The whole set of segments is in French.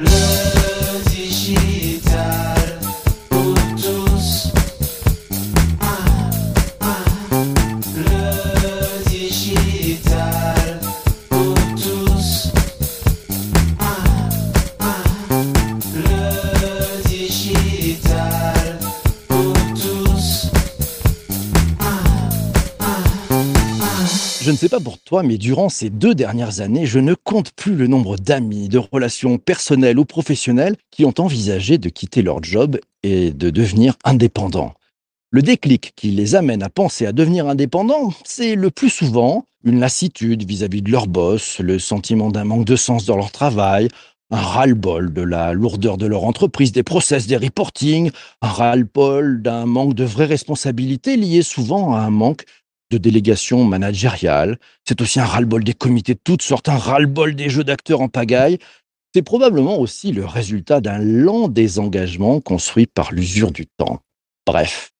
Le sais pas pour toi, mais durant ces deux dernières années, je ne compte plus le nombre d'amis, de relations personnelles ou professionnelles qui ont envisagé de quitter leur job et de devenir indépendants. Le déclic qui les amène à penser à devenir indépendants, c'est le plus souvent une lassitude vis-à-vis de leur boss, le sentiment d'un manque de sens dans leur travail, un ras-le-bol de la lourdeur de leur entreprise, des process, des reporting, un ras-le-bol d'un manque de vraies responsabilités lié souvent à un manque de délégation managériale. C'est aussi un ras-le-bol des comités de toutes sortes, un ras-le-bol des jeux d'acteurs en pagaille. C'est probablement aussi le résultat d'un lent désengagement construit par l'usure du temps. Bref,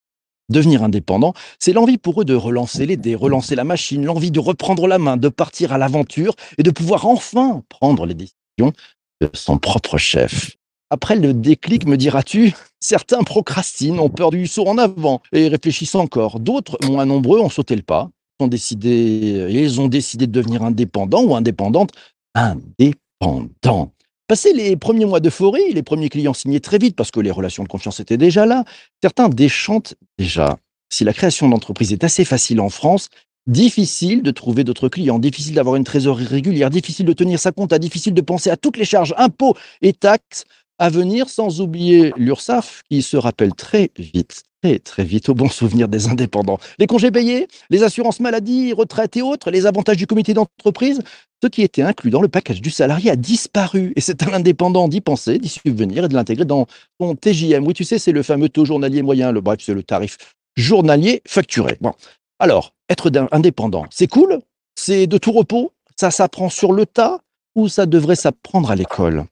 devenir indépendant, c'est l'envie pour eux de relancer les dés, relancer la machine, l'envie de reprendre la main, de partir à l'aventure et de pouvoir enfin prendre les décisions de son propre chef. Après le déclic, me diras-tu, certains procrastinent, ont peur du saut en avant et réfléchissent encore. D'autres, moins nombreux, ont sauté le pas, ont décidé, ils ont décidé de devenir indépendants ou indépendantes, indépendants. Passé les premiers mois d'euphorie, les premiers clients signés très vite parce que les relations de confiance étaient déjà là, certains déchantent déjà. Si la création d'entreprise est assez facile en France, difficile de trouver d'autres clients, difficile d'avoir une trésorerie régulière, difficile de tenir sa compte, difficile de penser à toutes les charges, impôts et taxes à venir, sans oublier l'URSSAF qui se rappelle très vite, très très vite au bon souvenir des indépendants. Les congés payés, les assurances maladie, retraites et autres, les avantages du comité d'entreprise, ce qui était inclus dans le package du salarié a disparu. Et c'est à l'indépendant d'y penser, d'y subvenir et de l'intégrer dans son TJM. Oui, tu sais, c'est le fameux taux journalier moyen, le bref, c'est le tarif journalier facturé. Bon. Alors, être indépendant, c'est cool, c'est de tout repos, ça s'apprend sur le tas? Ou ça devrait s'apprendre à l'école?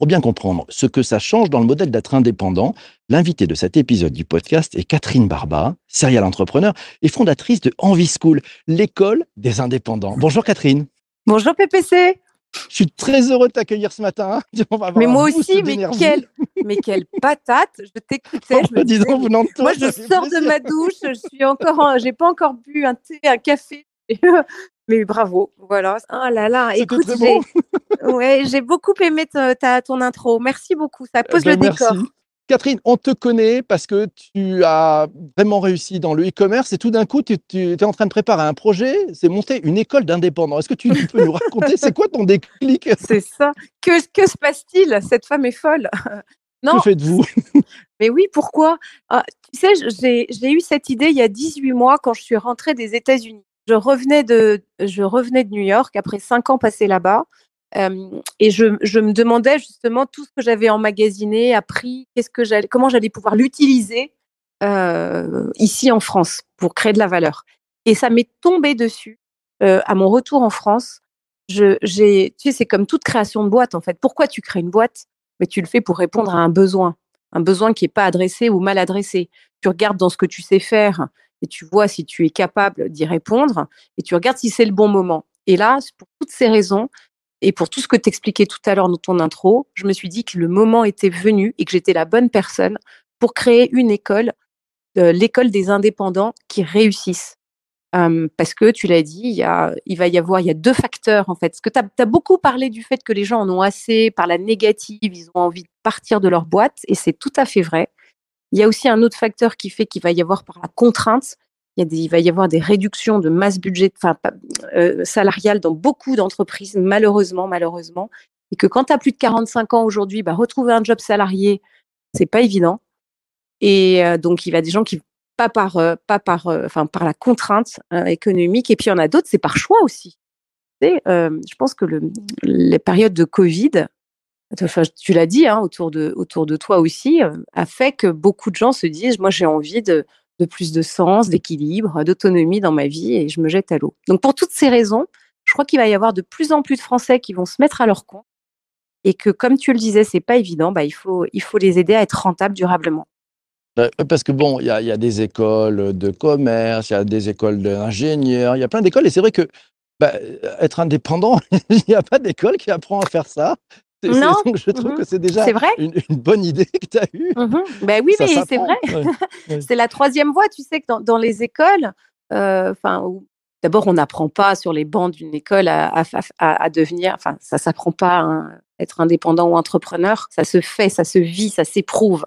Pour bien comprendre ce que ça change dans le modèle d'être indépendant, l'invité de cet épisode du podcast est Catherine Barba, serial entrepreneur et fondatrice de Envie School, l'école des indépendants. Bonjour Catherine. Bonjour PPC. Je suis très heureux de t'accueillir ce matin. Mais moi aussi, mais quelle, mais quelle patate Je t'écoutais. Oh, dis donc, moi, je sors de ma douche. Je suis encore, j'ai pas encore bu un thé, un café. Mais bravo, voilà. Oh là là, écoute, ouais, j'ai beaucoup aimé ta, ton intro. Merci beaucoup, ça pose Eh le ben, décor. merci. Catherine, on te connaît parce que tu as vraiment réussi dans le e-commerce et tout d'un coup, tu, tu es en train de préparer un projet, c'est monter une école d'indépendants. Est-ce que tu peux nous raconter, c'est quoi ton déclic? C'est ça. Que, que se passe-t-il? Cette femme est folle. Non, Que faites-vous? Mais oui, pourquoi? Ah, Tu sais, j'ai j'ai eu cette idée il y a 18 mois quand je suis rentrée des États-Unis. Je revenais de, je revenais de New York après cinq ans passés là-bas. Et je, me demandais justement tout ce que j'avais emmagasiné, appris, qu'est-ce que j'allais, comment j'allais pouvoir l'utiliser ici en France pour créer de la valeur. Et ça m'est tombé dessus à mon retour en France. Je, j'ai, tu sais, c'est comme toute création de boîte en fait. Pourquoi tu crées une boîte? Mais tu le fais pour répondre à un besoin, un besoin qui est pas adressé ou mal adressé. Tu regardes dans ce que tu sais faire et tu vois si tu es capable d'y répondre et tu regardes si c'est le bon moment. Et là, pour toutes ces raisons et pour tout ce que tu expliquais tout à l'heure dans ton intro, je me suis dit que le moment était venu et que j'étais la bonne personne pour créer une école, euh, l'école des indépendants qui réussissent. Euh, parce que tu l'as dit, il, y a, va y avoir, il y a deux facteurs en fait. Parce que tu as, beaucoup parlé du fait que les gens en ont assez par la négative, ils ont envie de partir de leur boîte, et c'est tout à fait vrai. Il y a aussi un autre facteur qui fait qu'il va y avoir par la contrainte, il, va y avoir des réductions de masse budget, enfin, euh, salariale dans beaucoup d'entreprises, malheureusement, malheureusement. Et que quand tu as plus de 45 ans aujourd'hui, bah, retrouver un job salarié, c'est pas évident. Et euh, donc, il y a des gens qui, pas par, euh, pas par, enfin, par la contrainte euh, économique, et puis il y en a d'autres, c'est par choix aussi. Je pense que le, les périodes de Covid, tu l'as dit, hein, autour, de, autour de toi aussi, a fait que beaucoup de gens se disent, moi j'ai envie de, de plus de sens, d'équilibre, d'autonomie dans ma vie, et je me jette à l'eau. Donc pour toutes ces raisons, je crois qu'il va y avoir de plus en plus de Français qui vont se mettre à leur compte, et que comme tu le disais, c'est pas évident, bah, il, faut, il faut les aider à être rentables durablement. Euh, Parce que bon, il y a, des écoles de commerce, il y a des écoles d'ingénieurs, il y a plein d'écoles et c'est vrai que bah, être indépendant, il n'y a pas d'école qui apprend à faire ça. Non. donc je trouve Mhm. que c'est déjà vrai? une, une bonne idée que tu as eue. Mhm. Ben oui, Ça mais c'est vrai. Ouais. C'est la troisième voie. Tu sais que dans, dans les écoles, euh, enfin, d'abord, on n'apprend pas sur les bancs d'une école à, à, à- à devenir, enfin, ça s'apprend pas à être indépendant ou entrepreneur. Ça se fait, ça se vit, ça s'éprouve.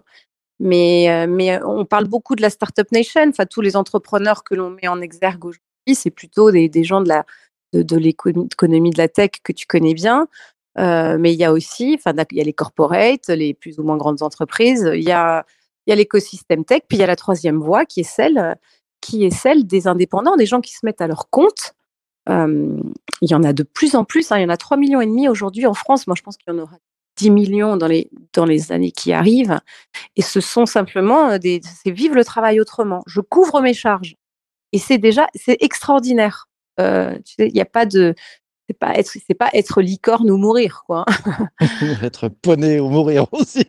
Mais, euh, mais on parle beaucoup de la Startup Nation. Enfin, tous les entrepreneurs que l'on met en exergue aujourd'hui, c'est plutôt des, des gens de la de, de l'économie de la tech que tu connais bien. Euh, mais il y a aussi, enfin, il y a les corporates, les plus ou moins grandes entreprises. Il y a il y a l'écosystème tech, puis il y a la troisième voie qui est celle, qui est celle des indépendants, des gens qui se mettent à leur compte. Il y en a de plus en plus, hein, il y en a 3 millions et demi aujourd'hui en France. Moi, je pense qu'il y en aura 10 millions dans les, dans les années qui arrivent. Et ce sont simplement euh, des, c'est vivre le travail autrement. Je couvre mes charges. Et c'est déjà, c'est extraordinaire. Euh, il n'y a pas de, c'est pas être, c'est pas être licorne ou mourir, quoi. Être poney ou mourir aussi.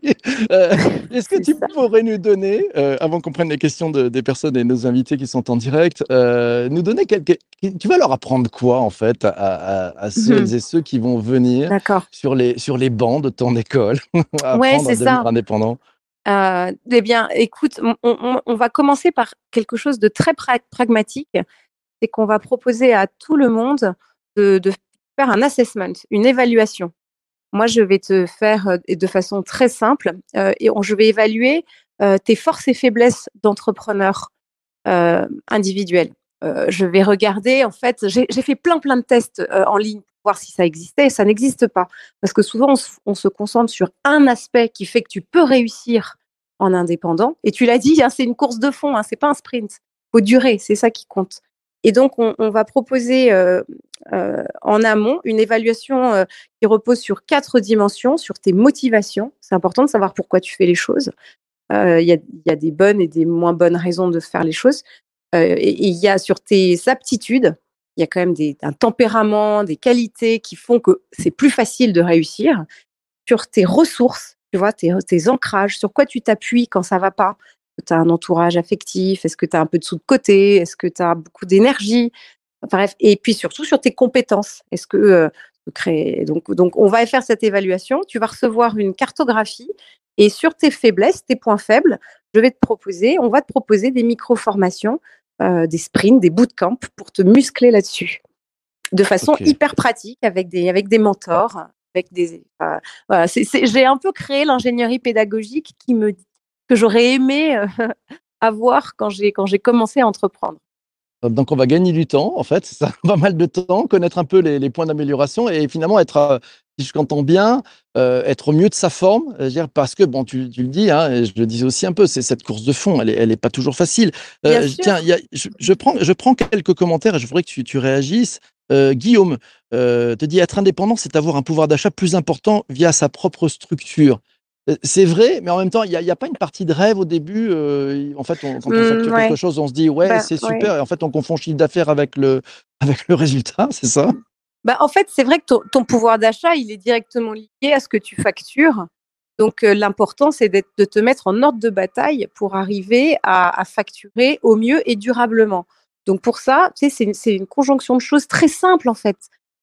Euh, Est-ce que tu ça. pourrais nous donner, euh, avant qu'on prenne les questions de- des personnes et nos invités qui sont en direct, euh, nous donner quelques. Tu vas leur apprendre quoi, en fait, à, à, à celles Mhm. et ceux qui vont venir sur les, sur les bancs de ton école à Ouais, apprendre à c'est devenir ça. indépendant eh bien, écoute, on, on- on va commencer par quelque chose de très pra- pragmatique. C'est qu'on va proposer à tout le monde de, de faire un assessment, une évaluation. Moi, je vais te faire euh, de façon très simple euh, et on- je vais évaluer euh, tes forces et faiblesses d'entrepreneur individuel. Je vais regarder, en fait, j'ai fait plein, plein de tests en ligne pour voir si ça existait. Ça n'existe pas. Parce que souvent, on se, on se concentre sur un aspect qui fait que tu peux réussir en indépendant. Et tu l'as dit, hein, c'est une course de fond, hein, c'est pas un sprint. faut durer, c'est ça qui compte. Et donc, on, va proposer euh, euh, en amont une évaluation euh, qui repose sur quatre dimensions, sur tes motivations. C'est important de savoir pourquoi tu fais les choses. Il y, a, des bonnes et des moins bonnes raisons de faire les choses. Et il y a sur tes aptitudes, il y a quand même des, un tempérament, des qualités qui font que c'est plus facile de réussir. Sur tes ressources, tu vois, tes, tes ancrages, sur quoi tu t'appuies quand ça va pas. Tu as un entourage affectif Est-ce que tu as un peu de sous de côté Est-ce que tu as beaucoup d'énergie? Enfin, Bref, et puis surtout sur tes compétences. Est-ce que euh, créer donc donc on va faire cette évaluation. Tu vas recevoir une cartographie et sur tes faiblesses, tes points faibles, je vais te proposer, on va te proposer des micro-formations, euh, des sprints, des bootcamps pour te muscler là-dessus, de façon hyper pratique avec des avec des mentors, avec des euh, voilà. c'est- c'est- J'ai un peu créé l'ingénierie pédagogique qui me que j'aurais aimé euh, avoir quand j'ai quand j'ai commencé à entreprendre. Donc, on va gagner du temps, en fait, ça, pas mal de temps, connaître un peu les, les points d'amélioration et finalement être, euh, si je t'entends bien, euh, être au mieux de sa forme. euh, dire, parce que, bon, tu, tu le dis, hein, et je le disais aussi un peu, c'est cette course de fond, elle n'est elle est pas toujours facile. Tiens, il y a- je, je prends, je prends quelques commentaires et je voudrais que tu, tu réagisses. Guillaume te dit être indépendant, c'est avoir un pouvoir d'achat plus important via sa propre structure. Euh, C'est vrai, mais en même temps, il n'y a, il y a pas une partie de rêve au début. euh, en fait, on- quand on Mm, facture ouais. quelque chose, on se dit ouais, Bah, c'est ouais. super. Et en fait, on confond chiffre d'affaires avec le, avec le résultat, c'est ça? Bah, en fait, c'est vrai que ton, ton pouvoir d'achat, il est directement lié à ce que tu factures. Donc, euh, l'important, c'est de te mettre en ordre de bataille pour arriver à, à facturer au mieux et durablement. Donc, pour ça, tu sais, c'est une, conjonction de choses très simple, en fait.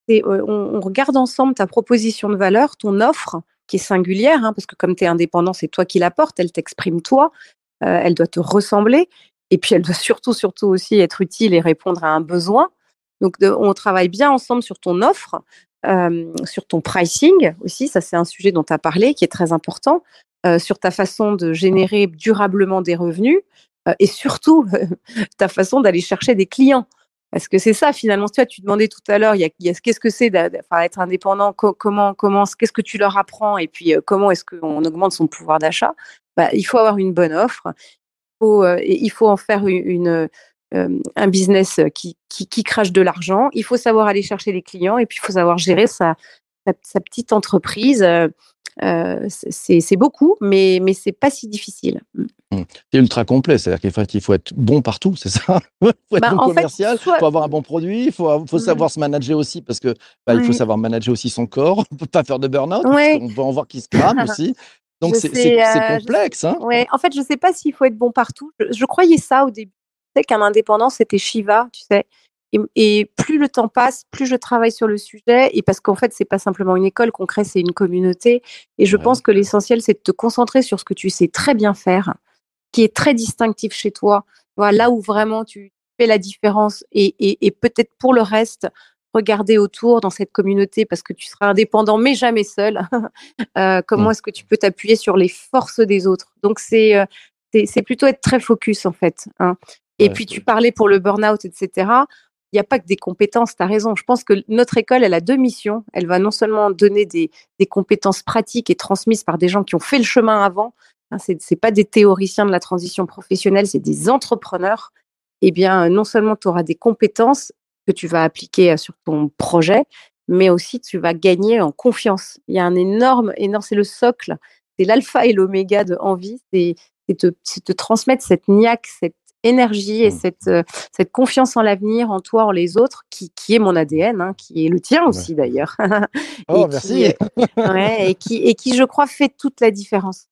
Euh, on regarde ensemble ta proposition de valeur, ton offre, est singulière, hein, parce que comme tu es indépendant, c'est toi qui la elle t'exprime toi, euh, elle doit te ressembler, et puis elle doit surtout, surtout aussi être utile et répondre à un besoin. Donc, on travaille bien ensemble sur ton offre, sur ton pricing aussi. Ça, c'est un sujet dont tu as parlé qui est très important. euh, sur ta façon de générer durablement des revenus euh, et surtout ta façon d'aller chercher des clients. Parce que c'est ça finalement. Tu vois, tu demandais tout à l'heure, y a, qu'est-ce que c'est d'a- enfin, être indépendant, co- comment, comment, qu'est-ce que tu leur apprends? Et puis euh, comment est-ce qu'on augmente son pouvoir d'achat? Bah, il faut avoir une bonne offre. Il faut, euh, il faut en faire une, euh, un business qui, crache de l'argent. Il faut savoir aller chercher les clients et puis il faut savoir gérer sa petite entreprise. Euh, c'est beaucoup, mais, mais c'est pas si difficile. C'est ultra complet, c'est-à-dire qu'il faut, être bon partout, c'est ça? Il faut être Bah, bon commercial, il soit- faut avoir un bon produit, il faut, faut Mhm. savoir se manager aussi, parce que bah, il faut savoir manager aussi son corps, on ne peut pas faire de burn-out, Ouais. qu'on va en voir qui se crame aussi. Donc c'est euh, complexe. Hein Ouais, en fait, je sais pas s'il faut être bon partout. Je, je croyais ça au début. Je sais qu'un indépendant, c'était Shiva, tu sais. Et, et plus le temps passe, plus je travaille sur le sujet. Et parce qu'en fait, c'est pas simplement une école qu'on crée, c'est une communauté. Et je Ouais. pense que l'essentiel, c'est de te concentrer sur ce que tu sais très bien faire, qui est très distinctif chez toi. Voilà, là où vraiment tu fais la différence. Et, et, et peut-être pour le reste, regarder autour dans cette communauté parce que tu seras indépendant, mais jamais seul. Euh, comment Mm. est-ce que tu peux t'appuyer sur les forces des autres? Donc, c'est euh, c'est c'est plutôt être très focus, en fait. hein. Et Ouais. puis, tu parlais pour le burn-out, etc. Il n'y a pas que des compétences, tu as raison. Je pense que notre école, elle a deux missions. Elle va non seulement donner des, compétences pratiques et transmises par des gens qui ont fait le chemin avant. Hein, c'est c'est pas des théoriciens de la transition professionnelle, c'est des entrepreneurs. Eh bien, non seulement tu auras des compétences que tu vas appliquer euh, sur ton projet, mais aussi tu vas gagner en confiance. Il y a un énorme, énorme, c'est le socle, c'est l'alpha et l'oméga de envie, c'est c'est te transmettre cette niaque, cette énergie et Mm. cette, euh, cette confiance en l'avenir, en toi, en les autres, qui, qui est mon ADN, hein, qui est le tien aussi d'ailleurs. Oh, Et merci. qui, euh, ouais, et, qui, et qui, je crois, fait toute la différence.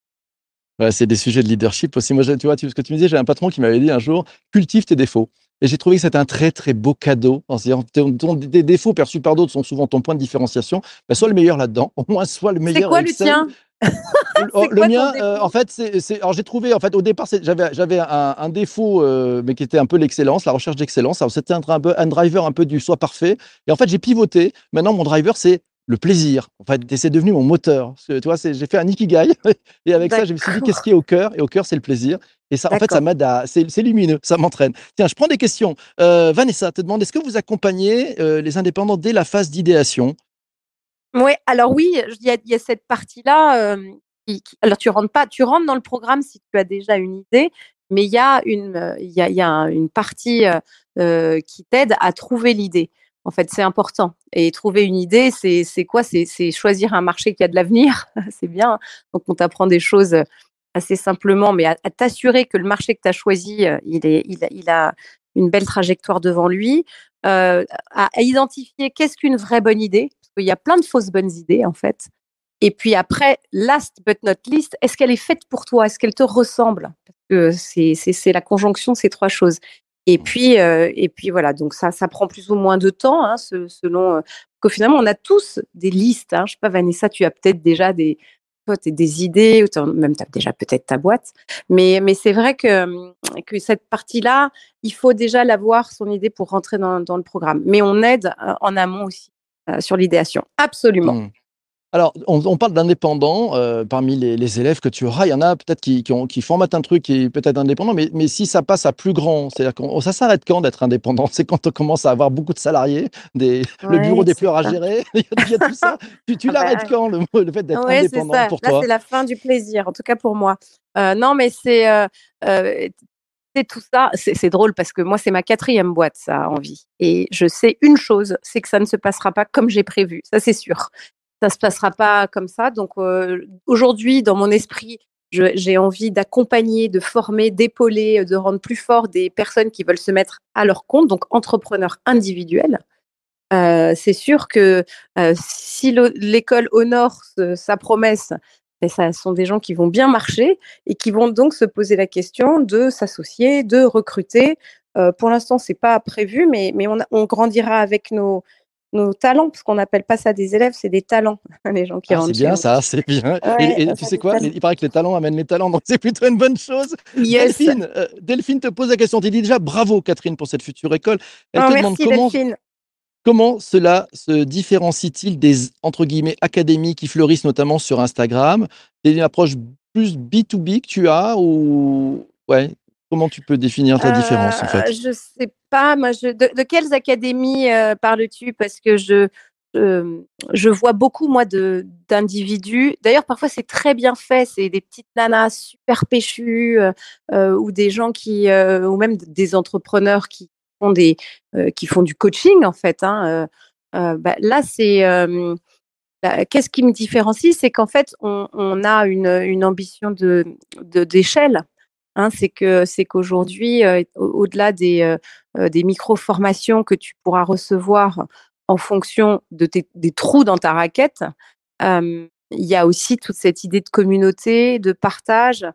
Ouais, c'est des sujets de leadership aussi. Moi, tu vois, tu, ce que tu me disais, j'ai un patron qui m'avait dit un jour, cultive tes défauts. Et j'ai trouvé que c'était un très, très beau cadeau. En disant, tes défauts perçus par d'autres sont souvent ton point de différenciation. Ben, sois le meilleur là-dedans. Au moins, sois le C'est meilleur. quoi le tien? C'est le ton mien, euh, en fait, c'est, alors j'ai trouvé, en fait, au départ, j'avais, j'avais un, un défaut, euh, mais qui était un peu l'excellence, la recherche d'excellence. Alors c'était un, un driver un peu du soi parfait. Et en fait, j'ai pivoté. Maintenant, mon driver, c'est le plaisir. En fait, et c'est devenu mon moteur. Parce que, tu vois, j'ai fait un ikigai. Et avec ça, je me suis dit, qu'est-ce qui est au cœur? Et au cœur, c'est le plaisir. Et ça, en fait, ça m'aide à, c'est, c'est lumineux, ça m'entraîne. Tiens, je prends des questions. Euh, Vanessa te demande, est-ce que vous accompagnez euh, les indépendants dès la phase d'idéation? Oui, alors oui, il y a, cette partie-là. alors tu rentres pas, tu rentres dans le programme si tu as déjà une idée, mais il y a une, partie qui t'aide à trouver l'idée. En fait, c'est important. Et trouver une idée, c'est quoi? C'est choisir un marché qui a de l'avenir. c'est bien. Donc on t'apprend des choses assez simplement, mais à, t'assurer que le marché que tu as choisi, il, est, il, a, une belle trajectoire devant lui. À, identifier qu'est-ce qu'une vraie bonne idée, qu'il y a plein de fausses bonnes idées en fait. Et puis après, last but not least, est-ce qu'elle est faite pour toi? Est-ce qu'elle te ressemble? Parce que c'est, la conjonction de ces trois choses. Et puis, euh, et puis voilà, donc ça, ça prend plus ou moins de temps, hein, ce- selon. Euh, que finalement, on a tous des listes. Hein, je sais pas, Vanessa, tu as peut-être déjà des, toi, t'as des idées, ou même tu as déjà peut-être ta boîte. Mais, mais c'est vrai que, hum, que cette partie-là, il faut déjà l'avoir, son idée, pour rentrer dans, dans le programme. Mais on aide euh, en amont aussi euh, sur l'idéation. Absolument. Hmm. Alors, on, on parle d'indépendants. euh, parmi les, les élèves que tu auras, il y en a peut-être qui, qui, qui formatent un truc qui est peut-être indépendant, mais, mais si ça passe à plus grand, c'est-à-dire qu'on ça s'arrête quand d'être indépendant? C'est quand on commence à avoir beaucoup de salariés, des, le bureau des pleurs à gérer, il y a, tout ça. Tu, tu Ah bah, l'arrêtes quand, le, le fait d'être Ouais, indépendant ça. pour Là, toi? c'est la fin du plaisir, en tout cas pour moi. Euh, non, mais c'est euh, euh, c'est tout ça. C'est drôle parce que moi, c'est ma quatrième boîte, ça, en vie. Et je sais une chose, c'est que ça ne se passera pas comme j'ai prévu. Ça, c'est sûr. Ça se passera pas comme ça. Donc euh, aujourd'hui, dans mon esprit, j'ai envie d'accompagner, de former, d'épauler, de rendre plus fort des personnes qui veulent se mettre à leur compte, donc entrepreneurs individuels. Euh, c'est sûr que euh, si le- l'école honore sa promesse, ben, ça sont des gens qui vont bien marcher et qui vont donc se poser la question de s'associer, de recruter. Euh, pour l'instant, c'est pas prévu, mais, mais on, a- on grandira avec nos, nos talents, parce qu'on n'appelle pas ça des élèves, c'est des talents, les gens qui Ah, rentrent c'est bien ça, c'est bien. Et- Ouais, et, ça tu sais quoi Il paraît que les talents amènent les talents, donc c'est plutôt une bonne chose. Yes. Delphine, euh, Delphine te pose la question. Tu dis déjà bravo, Catherine, pour cette future école. Elle Oh, te merci demande comment, Delphine. Comment cela se différencie-t-il des entre guillemets académies qui fleurissent notamment sur Instagram? C'est une approche plus B2B que tu as ou ouais Comment tu peux définir ta différence en fait? Euh, Je sais pas, moi, de, quelles académies euh, parles-tu? Parce que je, je, vois beaucoup, moi, de- d'individus. D'ailleurs, parfois, c'est très bien fait. C'est des petites nanas super péchues euh, ou des gens qui, ou même des entrepreneurs qui euh, qui font du coaching, en fait. hein, euh, euh, bah, là, c'est. bah, Qu'est-ce qui me différencie C'est qu'en fait, on, a une, ambition de d'échelle. Hein, c'est que c'est qu'aujourd'hui, au- au-delà des, des micro-formations que tu pourras recevoir en fonction de tes, des trous dans ta raquette, il y a aussi toute cette idée de communauté, de partage,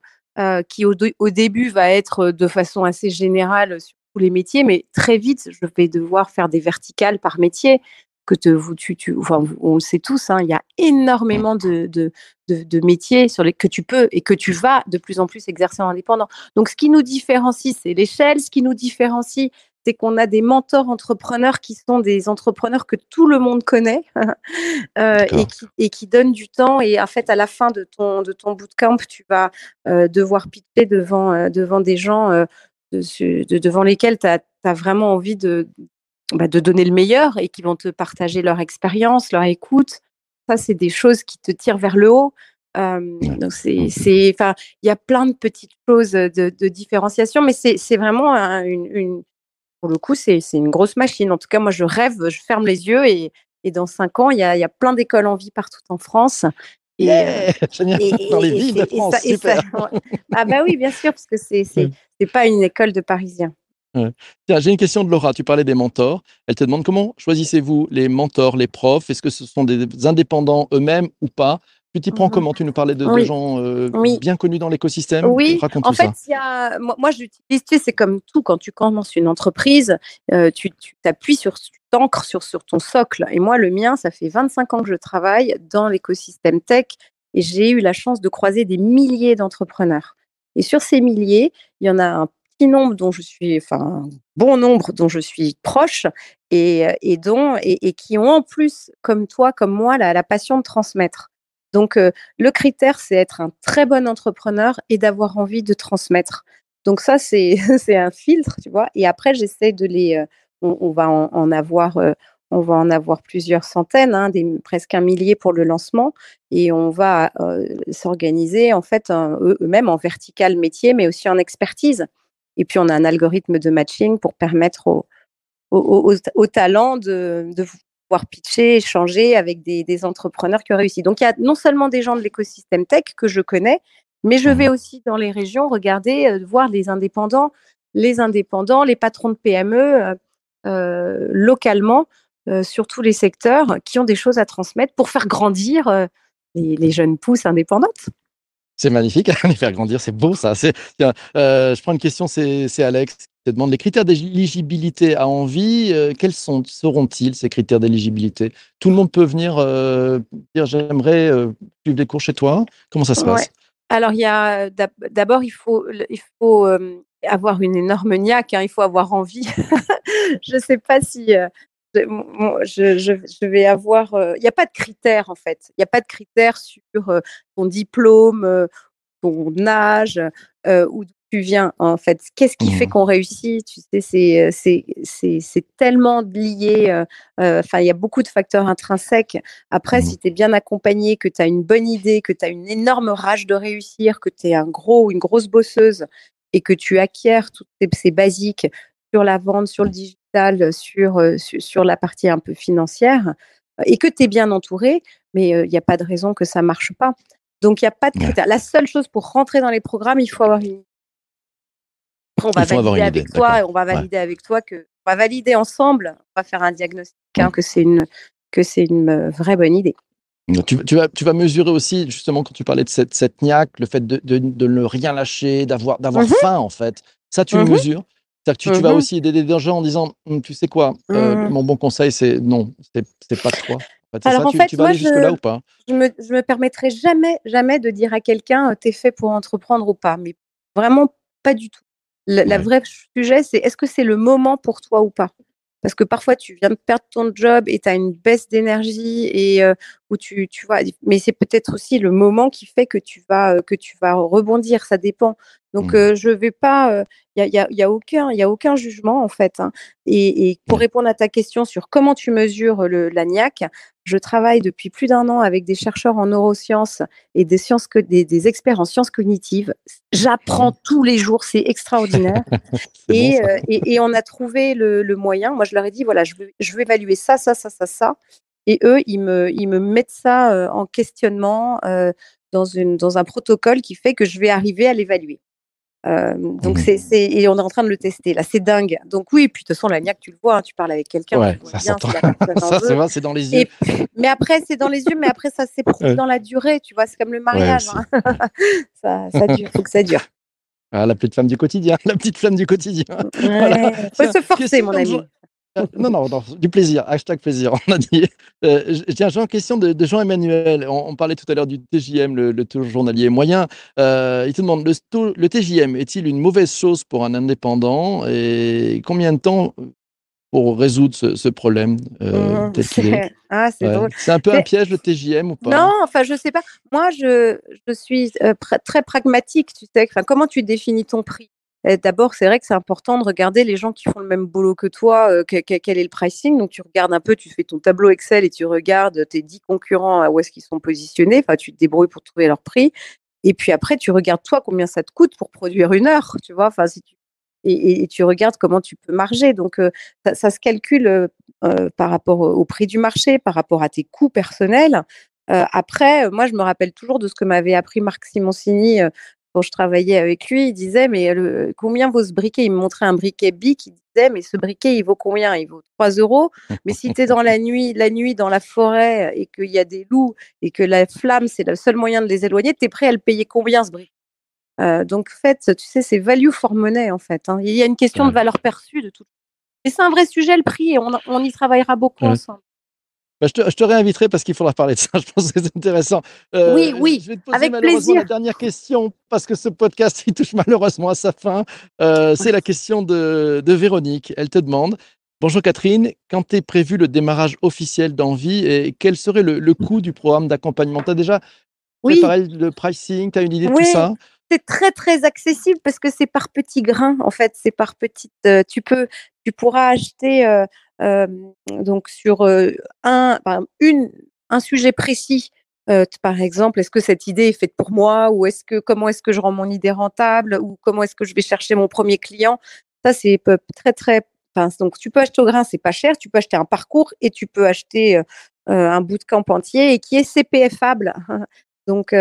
qui au, au début va être de façon assez générale tous les métiers, mais très vite, je vais devoir faire des verticales par métier. Que te, vous, tu, tu, enfin, on le sait tous, hein, il y a énormément de, de, de, de métiers sur les que tu peux et que tu vas de plus en plus exercer en indépendant. Donc, ce qui nous différencie, c'est l'échelle. Ce qui nous différencie, c'est qu'on a des mentors entrepreneurs qui sont des entrepreneurs que tout le monde connaît euh, et, qui, et qui donnent du temps. Et en fait, à la fin de ton, de ton bootcamp, tu vas euh, devoir pitcher devant, euh, devant des gens de, devant lesquels tu as, vraiment envie de, bah, de donner le meilleur et qui vont te partager leur expérience, leur écoute. Ça, c'est des choses qui te tirent vers le haut. Euh, donc, c'est, enfin, il y a plein de petites choses de, de différenciation, mais c'est, vraiment un- une, une- pour le coup, c'est, une grosse machine. En tout cas, moi, je rêve, je ferme les yeux et, et dans cinq ans, il y a, y a plein d'écoles en vie partout en France. Et, Yeah Génial. et- Dans les et- villes et- de et France, ça- et ça- super. ouais. Ah bah oui, bien sûr, parce que c'est, c'est, pas une école de Parisiens. Tiens, j'ai une question de Laura. Tu parlais des mentors. Elle te demande comment choisissez-vous les mentors, les profs? Est-ce que ce sont des indépendants eux-mêmes ou pas? Tu t'y prends Mhm. comment? Tu nous parlais de, gens euh, Oui. bien connus dans l'écosystème Oui, Raconte en fait, ça. il y a, moi, moi, j'utilise, tu sais, c'est comme tout, quand tu commences une entreprise, euh, tu tu t'appuies sur, tu t'ancres sur, sur ton socle. Et moi, le mien, ça fait 25 ans que je travaille dans l'écosystème tech et j'ai eu la chance de croiser des milliers d'entrepreneurs. Et sur ces milliers, il y en a un petit nombre dont je suis, enfin, un bon nombre dont je suis proche et, et dont, et, et qui ont en plus, comme toi, comme moi, la, la passion de transmettre. Donc, euh, le critère, c'est être un très bon entrepreneur et d'avoir envie de transmettre. Donc ça, c'est un filtre, tu vois. Et après, j'essaie de les, euh, on, va en, avoir, euh, on va en avoir plusieurs centaines, hein, presque un millier pour le lancement, et on va s'organiser en fait eux-mêmes en vertical métier, mais aussi en expertise. Et puis on a un algorithme de matching pour permettre aux talents de, de pouvoir pitcher, échanger avec des, des entrepreneurs qui ont réussi. Donc, il y a non seulement des gens de l'écosystème tech que je connais, mais je vais aussi dans les régions regarder, euh, voir les indépendants, les indépendants, les patrons de PME euh, euh, localement euh, sur tous les secteurs qui ont des choses à transmettre pour faire grandir les, les jeunes pousses indépendantes. C'est magnifique, les faire grandir, c'est beau ça. Euh, je prends une question, c'est Alex qui te demande les critères d'éligibilité à envie, euh, quels sont, seront-ils ces critères d'éligibilité? Tout le monde peut venir euh, dire j'aimerais suivre des cours chez toi Comment ça se passe? Alors, y a d'ab- d'abord, il faut, avoir une énorme niaque, hein, il faut avoir envie. je ne sais pas si je, je- vais avoir. euh, Il n'y a pas de critères, en fait. Il n'y a pas de critères sur euh, ton diplôme, euh, ton âge, où tu viens, en fait. Qu'est-ce qui fait Mhm. qu'on réussit? Tu sais, c'est, tellement lié. Enfin, il y a beaucoup de facteurs intrinsèques. Après, Mhm. si tu es bien accompagné, que tu as une bonne idée, que tu as une énorme rage de réussir, que tu es un gros ou une grosse bosseuse et que tu acquiers toutes ces, ces basiques sur la vente, sur le digital, sur, euh, sur, sur la partie un peu financière, euh, et que tu es bien entouré, mais il n'y a pas de raison que ça marche pas. Donc, il n'y a pas de Ouais. critères. La seule chose pour rentrer dans les programmes, il faut avoir une on va valider une idée, avec toi, on va valider avec toi que on va valider ensemble, on va faire un diagnostic hein, que c'est une que c'est une euh, vraie bonne idée. Tu, tu vas, tu vas mesurer aussi, justement, quand tu parlais de cette, cette niaque, le fait de, de, de ne rien lâcher, d'avoir d'avoir Mhm. faim, en fait. Ça, tu le Mhm. mesures? C'est-à-dire que tu, tu vas Mhm. aussi aider des gens en disant, Hum, tu sais quoi, euh, Mhm. mon bon conseil, c'est non, c'est c'est pas de toi. En fait, c'est Alors, ça, en tu, fait, tu vas moi, aller je- jusque-là ou pas? Je me je me permettrai jamais jamais de dire à quelqu'un euh, t'es fait pour entreprendre ou pas, mais vraiment pas du tout. Le la Ouais. vraie sujet, c'est est-ce que c'est le moment pour toi ou pas? Parce que parfois tu viens de perdre ton job et tu as une baisse d'énergie et heu, où tu tu vois? Mais c'est peut-être aussi le moment qui fait que tu vas, heu, que tu vas rebondir, ça dépend. Donc Mmh. heu, je vais pas, il y a il y a y a aucun il y a aucun jugement en fait, hein. Et et pour Ouais. répondre à ta question sur comment tu mesures le la niaque, je travaille depuis plus d'un an avec des chercheurs en neurosciences et des sciences que des des experts en sciences cognitives. J'apprends tous les jours, c'est extraordinaire. Bon, euh, et, et on a trouvé le, le moyen. Moi, je leur ai dit voilà, je veux, je veux évaluer ça, ça, ça, ça, ça. Et eux, ils me, ils me mettent ça euh, en questionnement euh, dans, une, dans un protocole qui fait que je vais arriver à l'évaluer. Euh, donc, Mhm. c'est, c'est, et on est en train de le tester. Là, c'est dingue. Donc, oui, puis de toute façon, la niaque, tu le vois, hein, tu parles avec quelqu'un, Ouais, ça bien s'entend. si Ça, c'est vrai, c'est dans les yeux. Et, mais après, c'est dans les yeux, mais après, ça s'éprouve dans la durée, tu vois, c'est comme le mariage. hein. ça, ça dure, faut que ça dure. Ah, la petite femme du quotidien, la petite flamme du quotidien. Voilà. Ouais. Faut se forcer, mon ami. Euh, non, non, non, du plaisir. Hashtag plaisir, on a dit. Euh, Tiens, Jean, question de, de Jean-Emmanuel. On, on parlait tout à l'heure du TJM, le, le taux journalier moyen. Euh, il te demande, le, taux- le TJM est-il une mauvaise chose pour un indépendant et combien de temps pour résoudre ce, ce problème euh, C'est- Ah, c'est Ouais. un peu un piège le TJM ou pas? Non, enfin, je sais pas. Moi, je, je suis euh, pr- très pragmatique, tu sais. Enfin, comment tu définis ton prix? D'abord, c'est vrai que c'est important de regarder les gens qui font le même boulot que toi, euh, que- que- quel est le pricing. Donc, tu regardes un peu, tu fais ton tableau Excel et tu regardes tes 10 concurrents, à où est-ce qu'ils sont positionnés. Enfin, tu te débrouilles pour trouver leur prix. Et puis après, tu regardes toi combien ça te coûte pour produire une heure, tu vois. Enfin, et, tu regardes comment tu peux marger. Donc, euh, ça, se calcule euh, euh, par rapport au prix du marché, par rapport à tes coûts personnels. Euh, après, euh, moi, je me rappelle toujours de ce que m'avait appris Marc Simoncini euh, quand je travaillais avec lui. Il disait, mais le, combien vaut ce briquet? Il me montrait un briquet BIC. Il disait, mais ce briquet, il vaut combien? Il vaut 3 euros. Mais si tu es dans la nuit, la nuit dans la forêt et qu'il y a des loups et que la flamme, c'est le seul moyen de les éloigner, tu es prêt à le payer combien ce briquet? Euh, Donc, en fait, tu sais, c'est value for money, en fait. hein. Il y a une question de valeur perçue de tout. Et c'est un vrai sujet, le prix, et on, on y travaillera beaucoup Ouais. ensemble. Bah, je, te, je te réinviterai parce qu'il faudra parler de ça. Je pense que c'est intéressant. Euh, Oui, oui, Je vais te poser avec malheureusement plaisir. la dernière question parce que ce podcast il touche malheureusement à sa fin. Euh, c'est la question de, de Véronique. Elle te demande Bonjour Catherine, quand est prévu le démarrage officiel d'Envie et quel serait le, le coût du programme d'accompagnement? Tu as déjà Oui. préparé le pricing Tu as une idée de Oui. tout ça? C'est très très accessible parce que c'est par petits grains en fait c'est par petites euh, tu peux tu pourras acheter euh, donc sur un un sujet précis par exemple est-ce que cette idée est faite pour moi ou est-ce que comment est-ce que je rends mon idée rentable ou comment est-ce que je vais chercher mon premier client? Ça c'est très très enfin, donc tu peux acheter au grain c'est pas cher tu peux acheter un parcours et tu peux acheter euh, un bootcamp entier et qui est CPFable donc,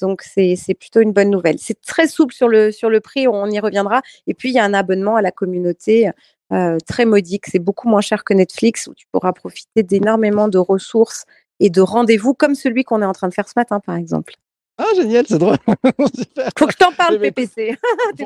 donc c'est c'est plutôt une bonne nouvelle. C'est très souple sur le, sur le prix, on y reviendra. Et puis, il y a un abonnement à la communauté euh, très modique. C'est beaucoup moins cher que Netflix, où tu pourras profiter d'énormément de ressources et de rendez-vous comme celui qu'on est en train de faire ce matin, par exemple. Ah, génial, c'est drôle. Faut que je t'en parle, écoute, PPC.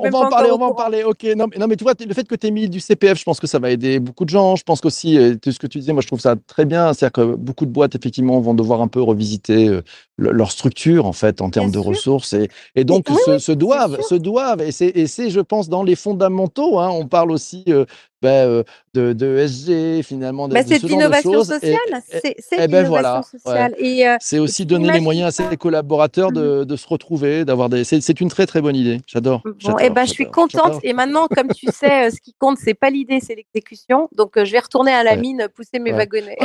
On va en parler, on va en parler. Ok, non, mais, non, mais tu vois, le fait que tu aies mis du CPF, je pense que ça va aider beaucoup de gens. Je pense qu'aussi, euh, tout ce que tu disais, moi, je trouve ça très bien. C'est-à-dire que beaucoup de boîtes, effectivement, vont devoir un peu revisiter euh, le- leur structure, en fait, en termes de sûr. ressources. Et, et donc, oui, se, se doivent, se doivent. Et c'est, et c'est, je pense, dans les fondamentaux. hein. on parle aussi euh, ben, de, de SG, finalement, de, de c'est ce de l'innovation. Et- sociale. C'est eh ben l'innovation voilà, sociale. Et c'est aussi donner les moyens à ses collaborateurs de, de se retrouver, d'avoir des. C'est, une très très bonne idée. J'adore. Bon, j'adore, eh ben, je suis contente. Et maintenant, comme tu sais, ce qui compte, c'est pas l'idée, c'est l'exécution. Donc, je vais retourner à la Ouais. mine, pousser mes Ouais. wagonnets.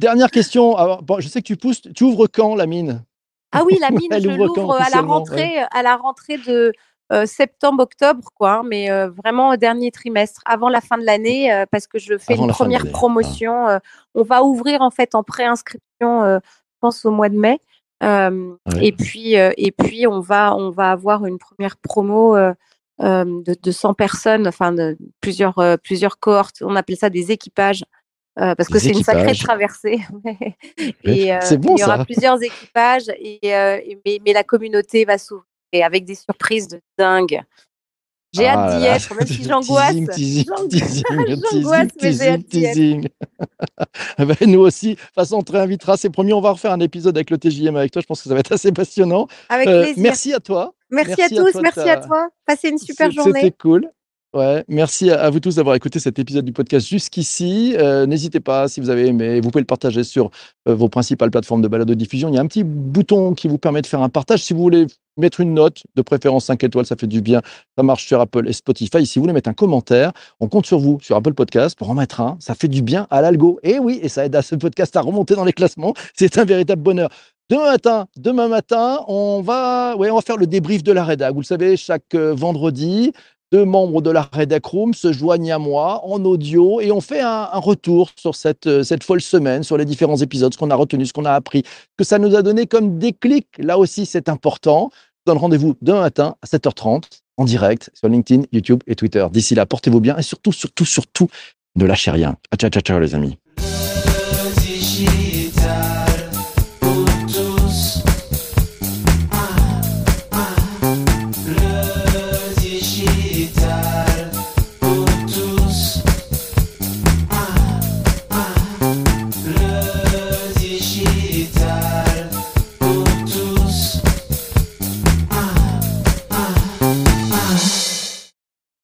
Dernière question. Alors, bon, je sais que tu pousses. Tu ouvres quand la mine? Ah oui, la mine, Elle je l'ouvre à la rentrée, à la rentrée de septembre-octobre, quoi. hein, mais euh, vraiment au dernier trimestre, avant la fin de l'année, euh, parce que je fais Avant une première ah. promotion. euh, on va ouvrir en fait en préinscription, euh, je pense au mois de mai. Euh, Ouais. Et puis, euh, et puis on va, on va avoir une première promo. euh, euh, de, de 100 personnes, enfin de plusieurs, euh, plusieurs cohortes, on appelle ça des équipages, euh, parce que c'est une sacrée traversée. Et euh, bon, il y aura ça. plusieurs équipages, et, euh, et- mais, mais la communauté va s'ouvrir et avec des surprises de dingue. J'ai Ah hâte d'y être, même si j'angoisse. J'angoisse, mais j'ai hâte teasing, d'y être. Eh ben, nous aussi. De toute façon, on te réinvitera. C'est promis, on va refaire un épisode avec le TJM avec toi. Je pense que ça va être assez passionnant. Avec Euh, plaisir. merci à toi. merci, merci à à tous, toi merci à toi. Passez une super journée. C'était cool. Merci à, vous tous d'avoir écouté cet épisode du podcast jusqu'ici. Euh, N'hésitez pas, si vous avez aimé, vous pouvez le partager sur euh, vos principales plateformes de balado diffusion. Il y a un petit bouton qui vous permet de faire un partage. Si vous voulez mettre une note, de préférence 5 étoiles, ça fait du bien. Ça marche sur Apple et Spotify. Si vous voulez mettre un commentaire, on compte sur vous sur Apple Podcast pour en mettre un. Ça fait du bien à l'algo. Et oui, et ça aide à ce podcast à remonter dans les classements. C'est un véritable bonheur. Demain matin, on va, faire le débrief de la rédac. Vous le savez, chaque euh, vendredi, deux membres de la Redac Room se joignent à moi en audio et on fait un, retour sur cette, euh, cette folle semaine, sur les différents épisodes, ce qu'on a retenu, ce qu'on a appris, ce que ça nous a donné comme déclic. Là aussi, c'est important. Je vous donne rendez-vous demain matin à 7h30 en direct sur LinkedIn, YouTube et Twitter. D'ici là, portez-vous bien et surtout, surtout, surtout, ne lâchez rien. Ciao, ciao, ciao, les amis.